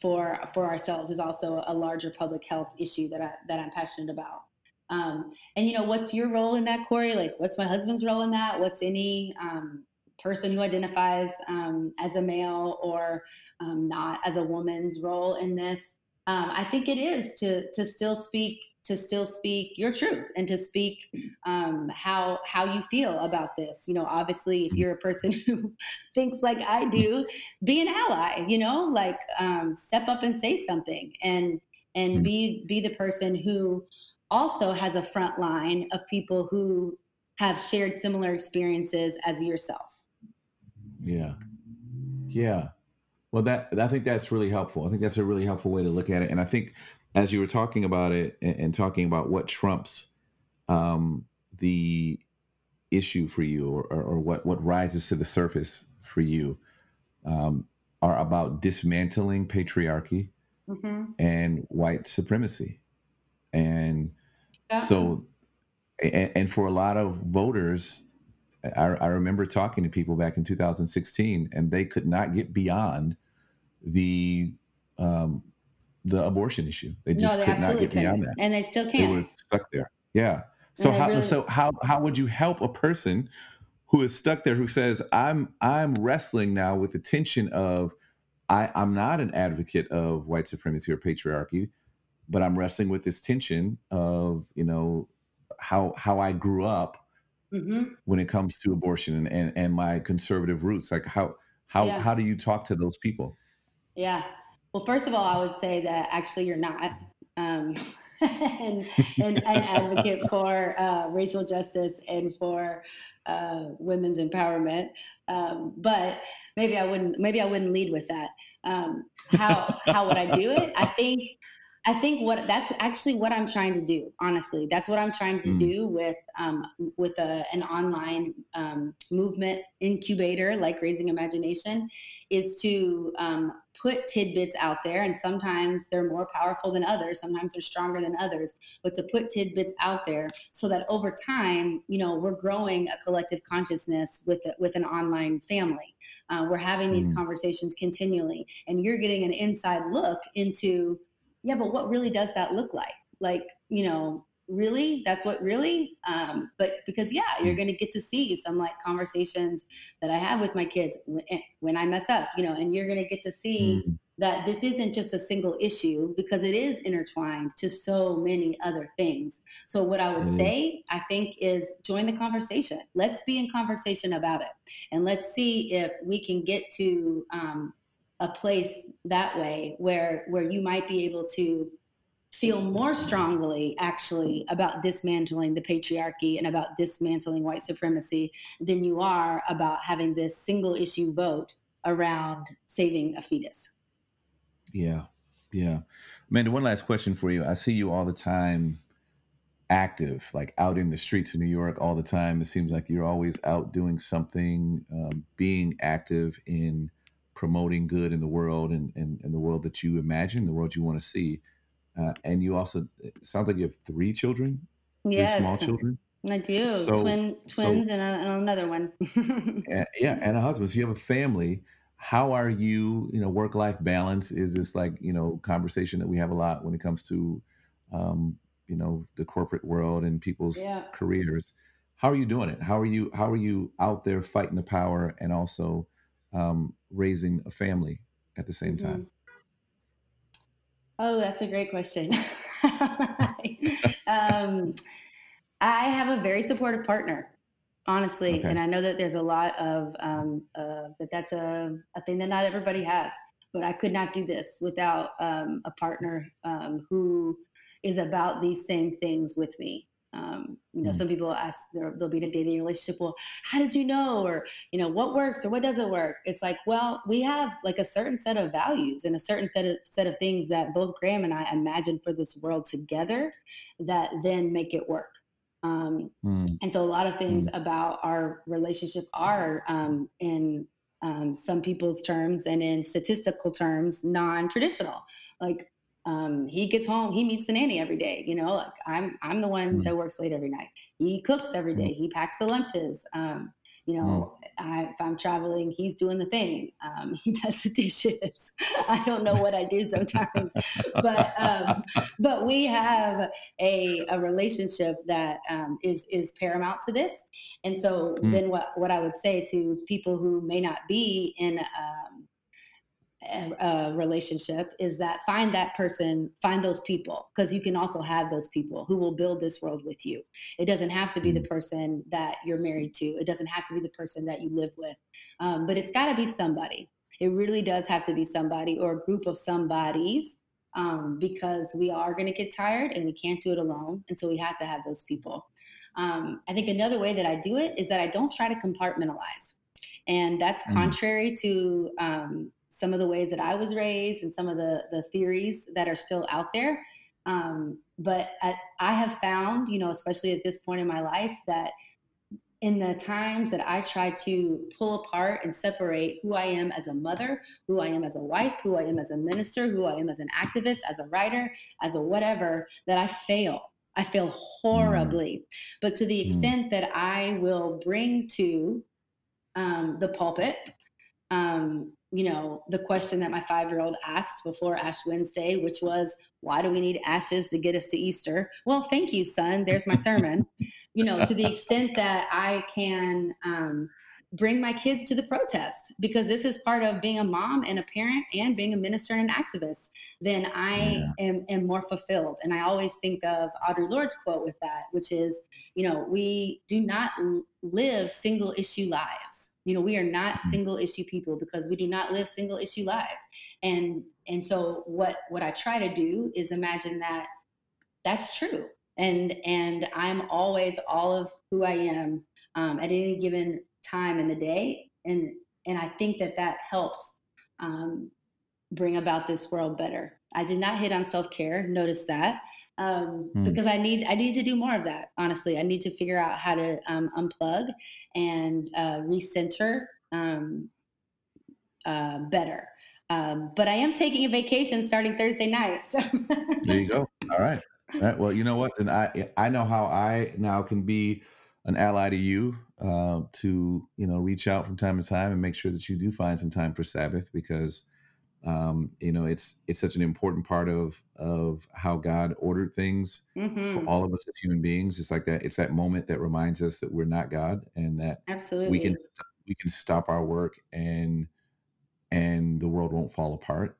[SPEAKER 2] for for ourselves is also a larger public health issue that I that I'm passionate about. Um, and you know, what's your role in that, Corey? Like, what's my husband's role in that? What's any um, person who identifies um, as a male or um, not as a woman's role in this? Um, I think it is to to still speak to still speak your truth and to speak um, how how you feel about this. You know, obviously, if you're a person <laughs> who thinks like I do, be an ally. You know, like um, step up and say something, and and mm-hmm. be be the person who also has a front line of people who have shared similar experiences as yourself.
[SPEAKER 1] Yeah, yeah. Well, that I think that's really helpful. I think that's a really helpful way to look at it, and I think as you were talking about it and, and talking about what trumps um, the issue for you or, or, or, what, what rises to the surface for you um, are about dismantling patriarchy mm-hmm. and white supremacy. And so, and, and, for a lot of voters, I, I remember talking to people back in 2016 and they could not get beyond the um, the abortion issue. They just no, they could not get couldn't. beyond that,
[SPEAKER 2] and they still can't.
[SPEAKER 1] They were stuck there. Yeah. So how really... so how how would you help a person who is stuck there who says I'm I'm wrestling now with the tension of I I'm not an advocate of white supremacy or patriarchy, but I'm wrestling with this tension of you know how how I grew up mm-hmm. when it comes to abortion and, and and my conservative roots. Like how how yeah. how do you talk to those people?
[SPEAKER 2] Yeah. Well, first of all, I would say that actually you're not. Um, and, <laughs> an <laughs> advocate for uh, racial justice and for uh, women's empowerment. Um, but maybe I wouldn't. Maybe I wouldn't lead with that. Um, how how would I do it? I think I think what that's actually what I'm trying to do. Honestly, that's what I'm trying to mm. do with um, with a, an online um, movement incubator like Raising Imagination, is to um, put tidbits out there. And sometimes they're more powerful than others. Sometimes they're stronger than others. But to put tidbits out there so that over time, you know, we're growing a collective consciousness with a, with an online family. Uh, we're having these mm. conversations continually, and you're getting an inside look into yeah, but what really does that look like? Like, you know, really that's what really um, but because yeah you're mm. going to get to see some like conversations that i have with my kids when, eh, when i mess up you know and you're going to get to see mm. that this isn't just a single issue because it is intertwined to so many other things so what i would mm. say i think is join the conversation let's be in conversation about it and let's see if we can get to um, a place that way where where you might be able to feel more strongly actually about dismantling the patriarchy and about dismantling white supremacy than you are about having this single issue vote around saving a fetus.
[SPEAKER 1] Yeah. Yeah. Amanda, one last question for you. I see you all the time active, like out in the streets of New York all the time. It seems like you're always out doing something, um, being active in promoting good in the world and, and, and the world that you imagine, the world you want to see. Uh, and you also, it sounds like you have three children, three small children.
[SPEAKER 2] I do.
[SPEAKER 1] So,
[SPEAKER 2] Twin
[SPEAKER 1] so
[SPEAKER 2] twins and, a, and another one. <laughs>
[SPEAKER 1] yeah, and a husband. So you have a family. How are you, you know, work-life balance? Is this like, you know, conversation that we have a lot when it comes to, um, you know, the corporate world and people's
[SPEAKER 2] yeah.
[SPEAKER 1] careers? How are you doing it? How are you, how are you out there fighting the power and also um, raising a family at the same
[SPEAKER 2] hmm
[SPEAKER 1] time?
[SPEAKER 2] Oh, that's a great question. <laughs> <laughs> um, I have a very supportive partner, honestly,
[SPEAKER 1] Okay.
[SPEAKER 2] and I know that there's a lot of um, uh, that. That's a, a thing that not everybody has. But I could not do this without um, a partner um, who is about these same things with me. Um, you know,
[SPEAKER 1] Mm,
[SPEAKER 2] some people ask, they'll be in a dating relationship. Well, how did you know? Or you know, what works or what doesn't work? It's like, well, we have like a certain set of values and a certain set of, set of things that both Graham and I imagine for this world together that then make it work. Um,
[SPEAKER 1] mm,
[SPEAKER 2] and so a lot of things
[SPEAKER 1] mm,
[SPEAKER 2] about our relationship are um, in um, some people's terms and in statistical terms non-traditional like um, he gets home he meets the nanny every day you know like i'm i'm the one
[SPEAKER 1] mm,
[SPEAKER 2] that works late every night he cooks every day. mm, he packs the lunches um, you
[SPEAKER 1] mm.
[SPEAKER 2] know I, if i'm traveling he's doing the thing um, <laughs> he does the dishes <laughs> i don't know what i do sometimes but um, <laughs> but we have a, a relationship that um, is is paramount to this. And so
[SPEAKER 1] Mm,
[SPEAKER 2] then what what I would say to people who may not be in um, a relationship is that find that person, find those people, because you can also have those people who will build this world with you. It doesn't have to be the
[SPEAKER 1] mm,
[SPEAKER 2] person that you're married to. It doesn't have to be the person that you live with, um, but it's got to be somebody. It really does have to be somebody or a group of somebodies um, because we are going to get tired and we can't do it alone. And so we have to have those people. Um, I think another way that I do it is that I don't try to compartmentalize. And that's
[SPEAKER 1] mm,
[SPEAKER 2] contrary to um, some of the ways that I was raised and some of the, the theories that are still out there. Um, but I, I have found, you know, especially at this point in my life, that in the times that I try to pull apart and separate who I am as a mother, who I am as a wife, who I am as a minister, who I am as an activist, as a writer, as a whatever, that I fail. I fail horribly. But to the
[SPEAKER 1] mm,
[SPEAKER 2] extent that I will bring to um, the pulpit um, you know, the question that my five year old asked before Ash Wednesday, which was, why do we need ashes to get us to Easter? Well, thank you, son. There's my sermon. You know, to the extent that I can um, bring my kids to the protest, because this is part of being a mom and a parent and being a minister and an activist, then I
[SPEAKER 1] yeah.
[SPEAKER 2] am, am more fulfilled. And I always think of Audre Lorde's quote with that, which is, you know, we do not live single issue lives you know we are not
[SPEAKER 1] Mm,
[SPEAKER 2] single issue people because we do not live single issue lives. And and so what what i try to do is imagine that that's true. And and i'm always all of who i am um, at any given time in the day. And and i think that that helps um, bring about this world better. I did not hit on self-care notice that um,
[SPEAKER 1] mm.
[SPEAKER 2] because i need i need to do more of that honestly i need to figure out how to um, unplug and uh, recenter um, uh, better um, but i am taking a vacation starting thursday night so
[SPEAKER 1] There you <laughs> go. All right. All right. Well, you know what? Then I I know how I now can be an ally to you uh, to you know reach out from time to time and make sure that you do find some time for Sabbath because um, you know it's it's such an important part of of how God ordered things for
[SPEAKER 2] hmm
[SPEAKER 1] all of us as human beings. It's like that. It's that moment that reminds us that we're not God and that we can we can stop our work and and the world won't fall apart.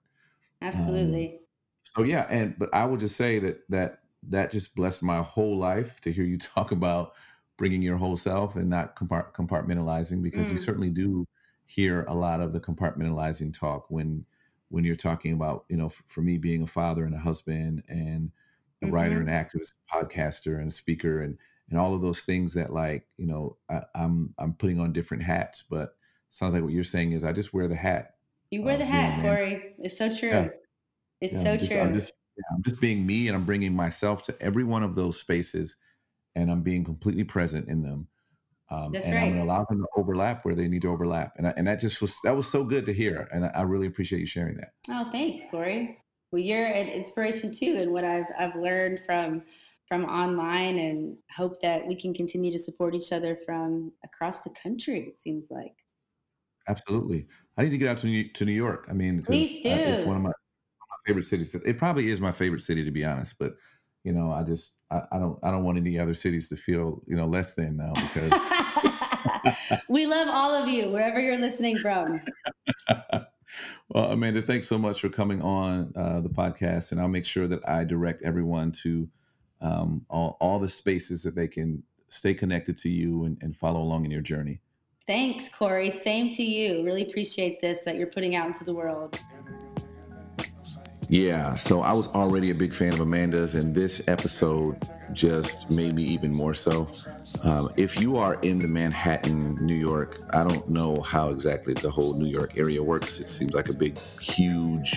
[SPEAKER 1] Um,
[SPEAKER 2] absolutely
[SPEAKER 1] so yeah, and but I would just say that that that just blessed my whole life to hear you <laughs> talk about bringing your whole self and not compart- compartmentalizing because you
[SPEAKER 2] mm,
[SPEAKER 1] certainly do hear a lot of the compartmentalizing talk when when you're talking about you know f- for me being a father and a husband and a mm-hmm. writer, and activist, podcaster, and a speaker, and and all of those things that like you know I, I'm I'm putting on different hats, but sounds like what you're saying is I just wear the hat.
[SPEAKER 2] You wear the hat, Corey. It's so true. Yeah. It's yeah, so
[SPEAKER 1] I'm just,
[SPEAKER 2] true.
[SPEAKER 1] I'm just, yeah, I'm just being me, and I'm bringing myself to every one of those spaces, and I'm being completely present in them. Um, That's and right. I'm going to allow them to overlap where they need to overlap, and I, and that just was that was so good to hear, and I, I really appreciate you sharing that.
[SPEAKER 2] Oh, thanks, Corey. Well, you're an inspiration too, and what I've I've learned from from online, and hope that we can continue to support each other from across the country. It seems like.
[SPEAKER 1] Absolutely. I need to get out to New, to New York. I mean,
[SPEAKER 2] Please do. Uh,
[SPEAKER 1] it's one of my, my favorite cities. It probably is my favorite city to be honest, but you know, I just I, I don't I don't want any other cities to feel you know less than now
[SPEAKER 2] because <laughs> <laughs> we love all of you wherever you're listening from. <laughs>
[SPEAKER 1] well, Amanda, thanks so much for coming on uh, the podcast, and I'll make sure that I direct everyone to um, all, all the spaces that they can stay connected to you and, and follow along in your journey.
[SPEAKER 2] Thanks, Corey. Same to you. Really appreciate this that you're putting out into the world.
[SPEAKER 1] Yeah, so I was already a big fan of Amanda's, and this episode just made me even more so. Um, if you are in the Manhattan, New York, I don't know how exactly the whole New York area works. It seems like a big, huge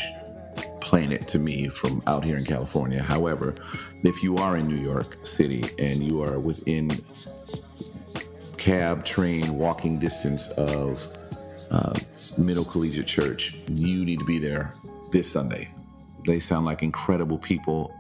[SPEAKER 1] planet to me from out here in California. However, if you are in New York City and you are within cab, train, walking distance of uh, Middle Collegiate Church, you need to be there this Sunday. They sound like incredible people,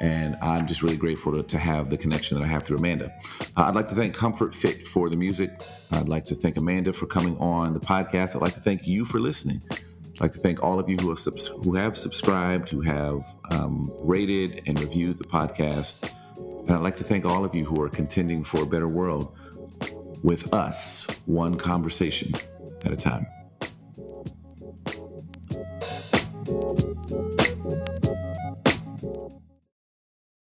[SPEAKER 1] and I'm just really grateful to, to have the connection that I have through Amanda. Uh, I'd like to thank Comfort Fit for the music. I'd like to thank Amanda for coming on the podcast. I'd like to thank you for listening. I'd like to thank all of you who who have subscribed, who have um, rated and reviewed the podcast. And I'd like to thank all of you who are contending for a better world with us, one conversation at a time.